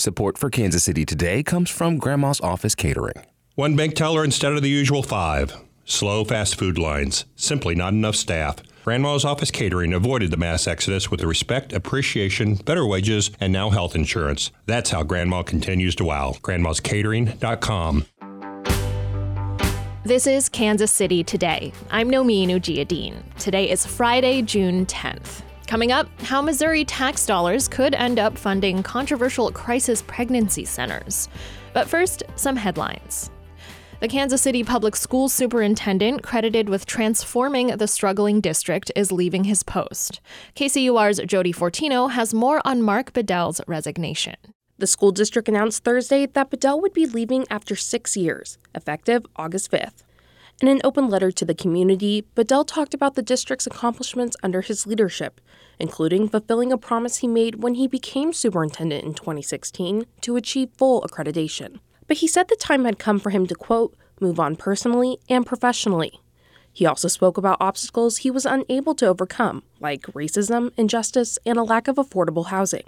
Support for Kansas City Today comes from Grandma's Office Catering. One bank teller instead of the usual five. Slow fast food lines. Simply not enough staff. Grandma's Office Catering avoided the mass exodus with the respect, appreciation, better wages, and now health insurance. That's how Grandma continues to wow. Grandma'sCatering.com. This is Kansas City Today. I'm Nomin Ujiyediin. Today is Friday, June 10th. Coming up, how Missouri tax dollars could end up funding controversial crisis pregnancy centers. But first, some headlines. The Kansas City Public Schools superintendent, credited with transforming the struggling district, is leaving his post. KCUR's Jodi Fortino has more on Mark Bedell's resignation. The school district announced Thursday that Bedell would be leaving after six years, effective August 5th. In an open letter to the community, Bedell talked about the district's accomplishments under his leadership, including fulfilling a promise he made when he became superintendent in 2016 to achieve full accreditation. But he said the time had come for him to, quote, move on personally and professionally. He also spoke about obstacles he was unable to overcome, like racism, injustice, and a lack of affordable housing.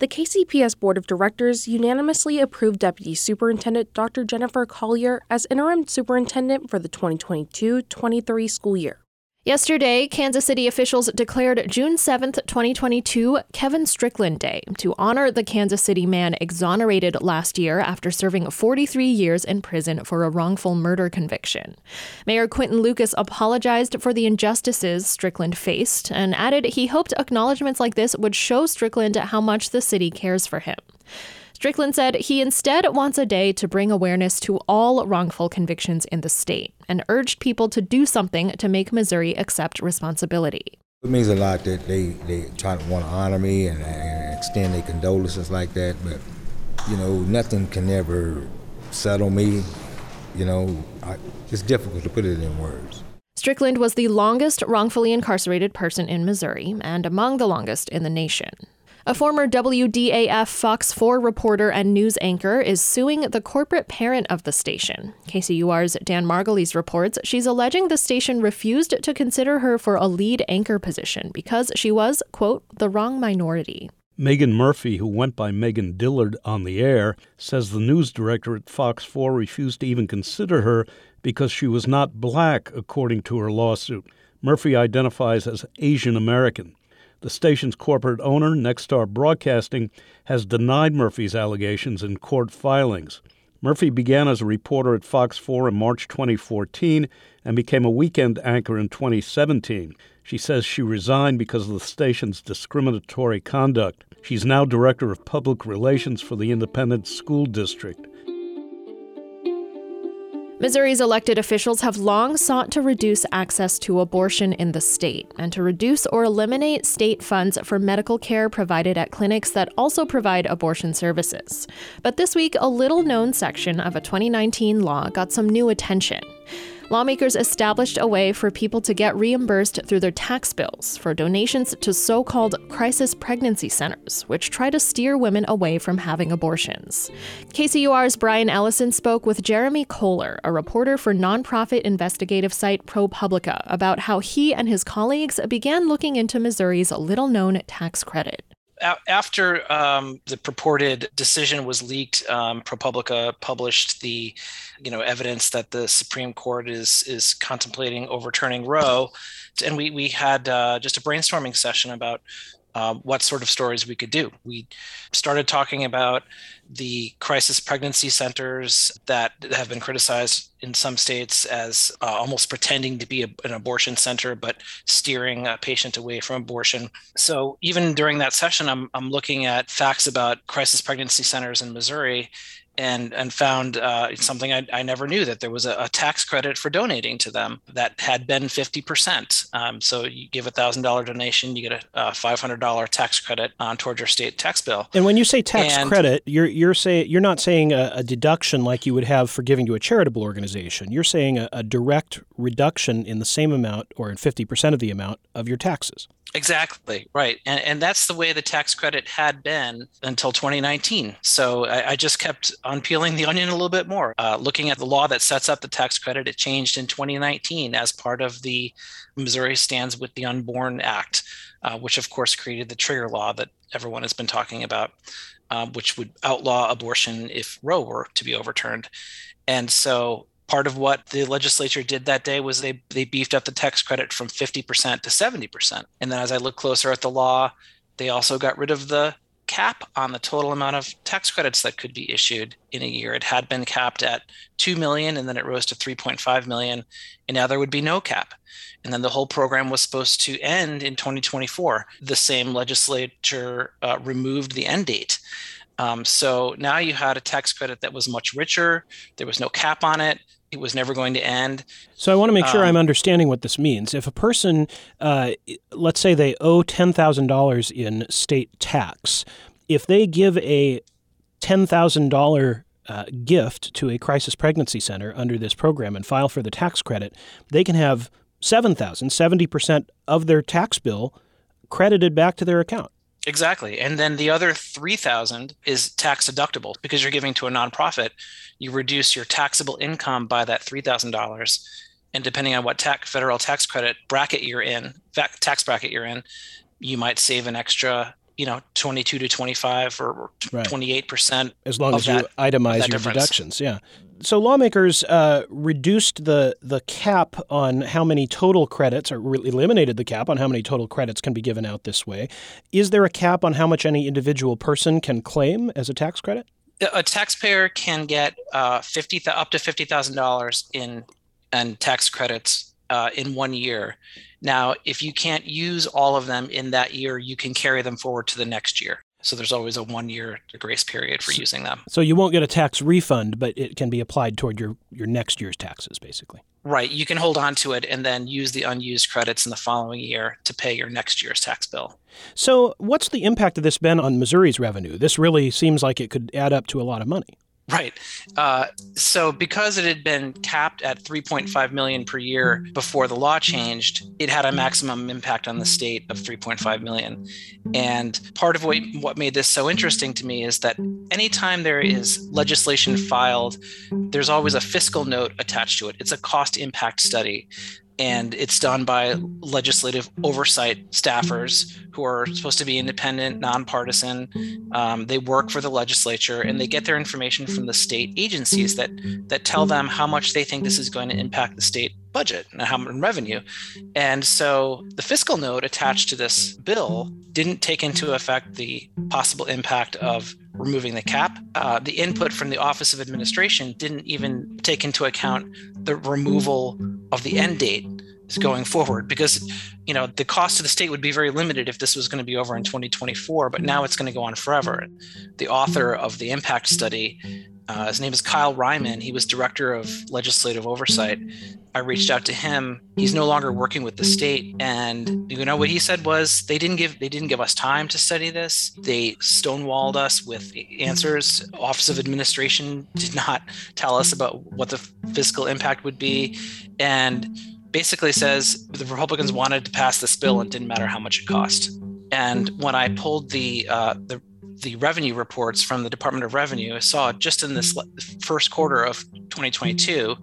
The KCPS Board of Directors unanimously approved Deputy Superintendent Dr. Jennifer Collier as interim superintendent for the 2022 23 school year. Yesterday, Kansas City officials declared June 7, 2022, Kevin Strickland Day to honor the Kansas City man exonerated last year after serving 43 years in prison for a wrongful murder conviction. Mayor Quinton Lucas apologized for the injustices Strickland faced and added he hoped acknowledgments like this would show Strickland how much the city cares for him. Strickland said he instead wants a day to bring awareness to all wrongful convictions in the state and urged people to do something to make Missouri accept responsibility. It means a lot that they, they try to want to honor me and, and extend their condolences like that, but you know, nothing can ever settle me. You know, I, it's difficult to put it in words. Strickland was the longest wrongfully incarcerated person in Missouri and among the longest in the nation. A former WDAF Fox 4 reporter and news anchor is suing the corporate parent of the station. KCUR's Dan Margolies reports she's alleging the station refused to consider her for a lead anchor position because she was, quote, the wrong minority. Megan Murphy, who went by Megan Dillard on the air, says the news director at Fox 4 refused to even consider her because she was not black, according to her lawsuit. Murphy identifies as Asian American. The station's corporate owner, Nexstar Broadcasting, has denied Murphy's allegations in court filings. Murphy began as a reporter at Fox 4 in March 2014 and became a weekend anchor in 2017. She says she resigned because of the station's discriminatory conduct. She's now director of public relations for the Independence School District. Missouri's elected officials have long sought to reduce access to abortion in the state and to reduce or eliminate state funds for medical care provided at clinics that also provide abortion services. But this week, a little known section of a 2019 law got some new attention lawmakers established a way for people to get reimbursed through their tax bills for donations to so called crisis pregnancy centers, which try to steer women away from having abortions. KCUR's Brian Ellison spoke with Jeremy Kohler, a reporter for nonprofit investigative site ProPublica, about how he and his colleagues began looking into Missouri's little known tax credit after um, the purported decision was leaked, um, ProPublica published the, you know, evidence that the Supreme Court is is contemplating overturning Roe, and we we had uh, just a brainstorming session about um, what sort of stories we could do. We started talking about the crisis pregnancy centers that have been criticized in some states as uh, almost pretending to be a, an abortion center, but steering a patient away from abortion. So even during that session, I'm, I'm looking at facts about crisis pregnancy centers in Missouri and and found uh, something I, I, never knew that there was a, a, tax credit for donating to them that had been 50%. Um, so you give a thousand dollar donation, you get a, a $500 tax credit on towards your state tax bill. And when you say tax and, credit, you're you're saying you're not saying a, a, deduction like you would have for giving to a charitable organization. You're saying a, direct reduction in the same amount or in 50% of the amount of your taxes. Exactly right, and and that's the way the tax credit had been until 2019. So I, I just kept on peeling the onion a little bit more, uh, looking at the law that sets up the tax credit. It changed in 2019 as part of the Missouri Stands with the Unborn Act, uh, which of course created the trigger law that everyone has been talking about, uh, which would outlaw abortion if Roe were to be overturned. And so part of what the legislature did that day was they they beefed up the tax credit from 50% to 70%. And then as I look closer at the law, they also got rid of the cap on the total amount of tax credits that could be issued in a year. It had been capped at 2 million and then it rose to 3.5 million and now there would be no cap. And then the whole program was supposed to end in 2024. The same legislature uh, removed the end date. Um, so now you had a tax credit that was much richer. There was no cap on it it was never going to end. So I want to make sure um, I'm understanding what this means. If a person, uh, let's say they owe ten thousand dollars in state tax, if they give a ten thousand dollar uh, gift to a crisis pregnancy center under this program and file for the tax credit, they can have 7,000, 70% of their tax bill credited back to their account. Exactly. And then the other 3000 is tax deductible because you're giving to a nonprofit. You reduce your taxable income by that $3,000 and depending on what tax federal tax credit bracket you're in, tax bracket you're in, you might save an extra, you know, 22 to 25 or 28% as long as that, you itemize your difference. deductions. Yeah so lawmakers uh, reduced the the cap on how many total credits, or eliminated the cap on how many total credits can be given out this way. Is there a cap on how much any individual person can claim as a tax credit? A taxpayer can get uh, fifty up to fifty thousand dollars in and tax credits uh, in one year. Now, if you can't use all of them in that year, you can carry them forward to the next year. So there's always a one year grace period for using them. So you won't get a tax refund, but it can be applied toward your, your next year's taxes, basically. Right. You can hold on to it and then use the unused credits in the following year to pay your next year's tax bill. So, what's the impact of this been on Missouri's revenue? This really seems like it could add up to a lot of money. Right. Uh, so because it had been capped at 3.5 million per year before the law changed, it had a maximum impact on the state of 3.5 million. And part of what, what made this so interesting to me is that anytime there is legislation filed, there's always a fiscal note attached to it. It's a cost impact study and it's done by legislative oversight staffers who are supposed to be independent, nonpartisan. Um, they work for the legislature and they get their information from the state agencies that that tell them how much they think this is going to impact the state budget and how much revenue. And so the fiscal note attached to this bill didn't take into effect the possible impact of removing the cap. Uh, the input from the Office of Administration didn't even take into account the removal of the end date going forward because you know the cost to the state would be very limited if this was going to be over in 2024 but now it's going to go on forever the author of the impact study uh, his name is Kyle Rieman. He was director of legislative oversight. I reached out to him. He's no longer working with the state, and you know what he said was they didn't give they didn't give us time to study this. They stonewalled us with answers. Office of Administration did not tell us about what the fiscal impact would be, and basically says the Republicans wanted to pass this bill and didn't matter how much it cost. And when I pulled the uh, the the revenue reports from the Department of Revenue, saw just in this first quarter of 2022,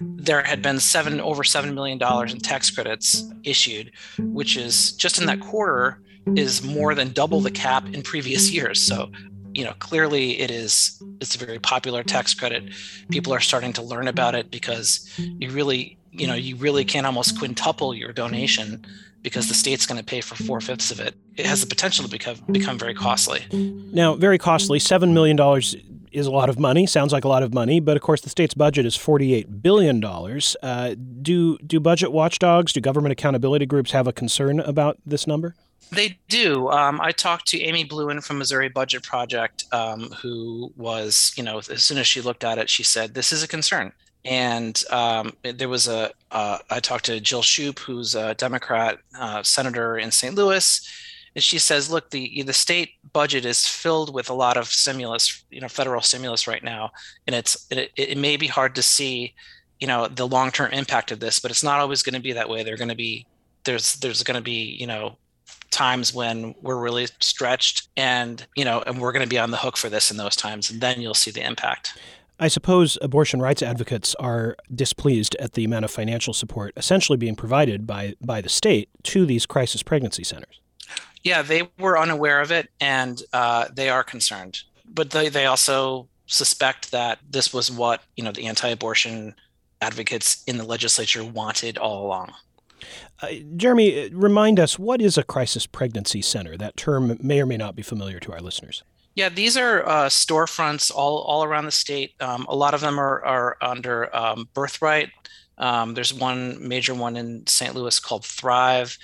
there had been seven over seven million dollars in tax credits issued, which is just in that quarter is more than double the cap in previous years. So, you know, clearly it is it's a very popular tax credit. People are starting to learn about it because you really, you know, you really can almost quintuple your donation because the state's going to pay for four fifths of it. It has the potential to become become very costly. Now, very costly. Seven million dollars is a lot of money. Sounds like a lot of money, but of course, the state's budget is forty-eight billion dollars. Uh, do do budget watchdogs, do government accountability groups have a concern about this number? They do. Um, I talked to Amy Blouin from Missouri Budget Project, um, who was, you know, as soon as she looked at it, she said, "This is a concern." And um, there was a. Uh, I talked to Jill Schupp, who's a Democrat uh, senator in St. Louis, and she says, "Look, the the state budget is filled with a lot of stimulus, you know, federal stimulus right now, and it's it, it may be hard to see, you know, the long term impact of this, but it's not always going to be that way. They're going to be there's there's going to be you know times when we're really stretched and you know and we're going to be on the hook for this in those times and then you'll see the impact I suppose abortion rights advocates are displeased at the amount of financial support essentially being provided by by the state to these crisis pregnancy centers. Yeah, they were unaware of it, and uh, they are concerned. But they they also suspect that this was what you know the anti-abortion advocates in the legislature wanted all along. Uh, Jeremy, remind us what is a crisis pregnancy center? That term may or may not be familiar to our listeners. Yeah, these are uh, storefronts all, all around the state. Um, a lot of them are, are under um, Birthright. Um, there's one major one in St. Louis called Thrive.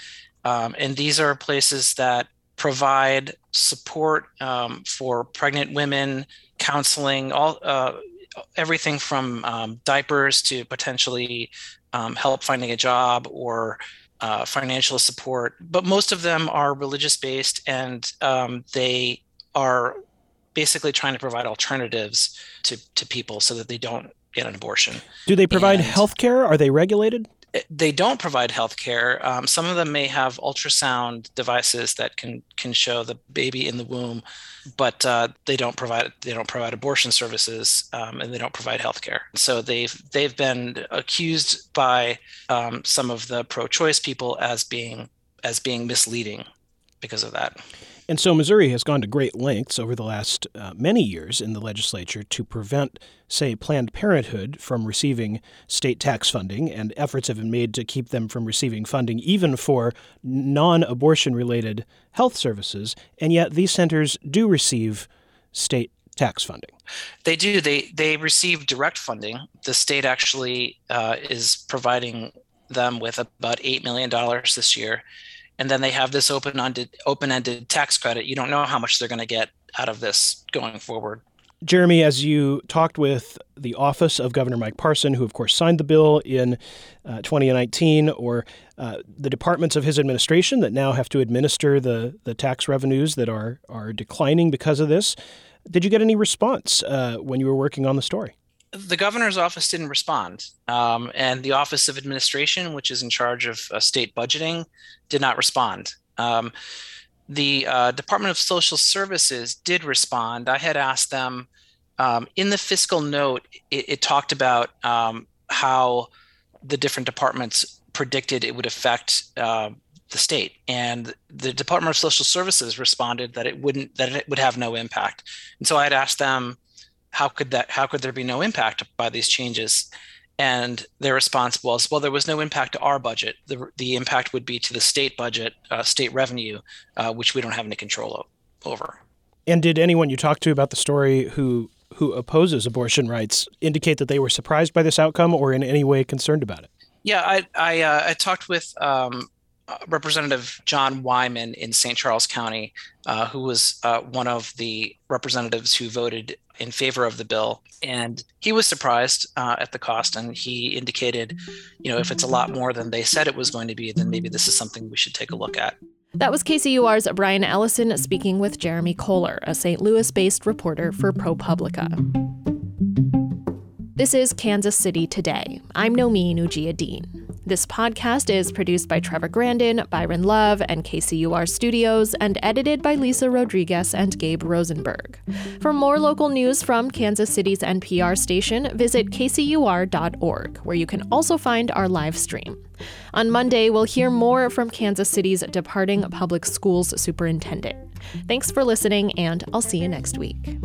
Um, and these are places that provide support um, for pregnant women, counseling, all uh, everything from um, diapers to potentially help finding a job or uh, financial support. But most of them are religious based and they are basically trying to provide alternatives to, to people so that they don't get an abortion. Do they provide health care? Are they regulated? They don't provide health care. Um, some of them may have ultrasound devices that can can show the baby in the womb, but uh, they don't provide they don't provide abortion services um, and they don't provide health care. So they've they've been accused by um, some of the pro-choice people as being as being misleading because of that. And so Missouri has gone to great lengths over the last uh, many years in the legislature to prevent, say, Planned Parenthood from receiving state tax funding, and efforts have been made to keep them from receiving funding even for non abortion related health services. And yet these centers do receive state tax funding. They do. They, they receive direct funding. The state actually uh, is providing them with about $8 million this year and then they have this open-ended open-ended tax credit. You don't know how much they're going to get out of this going forward. Jeremy, as you talked with the office of Governor Mike Parson, who of course signed the bill in uh, 2019, or uh, the departments of his administration that now have to administer the, the tax revenues that are, are declining because of this, did you get any response uh, when you were working on the story? The governor's office didn't respond, um, and the Office of Administration, which is in charge of uh, state budgeting, did not respond. Um, the uh, Department of Social Services did respond. I had asked them um, in the fiscal note, it, it talked about um, how the different departments predicted it would affect uh, the state, and the Department of Social Services responded that it wouldn't, that it would have no impact. And so I had asked them how could that how could there be no impact by these changes? And their response was well there was no impact to our budget. The, the impact would be to the state budget uh, state revenue uh, which we don't have any control over. And did anyone you talked to about the story who who opposes abortion rights indicate that they were surprised by this outcome or in any way concerned about it? Yeah i i, uh, I talked with um, Representative John Wiemann in St. Charles County, uh, who was uh, one of the representatives who voted in favor of the bill. And he was surprised uh, at the cost. And he indicated, you know, if it's a lot more than they said it was going to be, then maybe this is something we should take a look at. That was KCUR's Brian Ellison speaking with Jeremy Kohler, a St. Louis based reporter for ProPublica. This is Kansas City Today. I'm Nomin Ujiyediin. This podcast is produced by Trevor Grandin, Byron Love, and KCUR Studios, and edited by Lisa Rodriguez and Gabe Rosenberg. For more local news from Kansas City's NPR station, visit kcur.org, where you can also find our live stream. On Monday, we'll hear more from Kansas City's departing public schools superintendent. Thanks for listening, and I'll see you next week.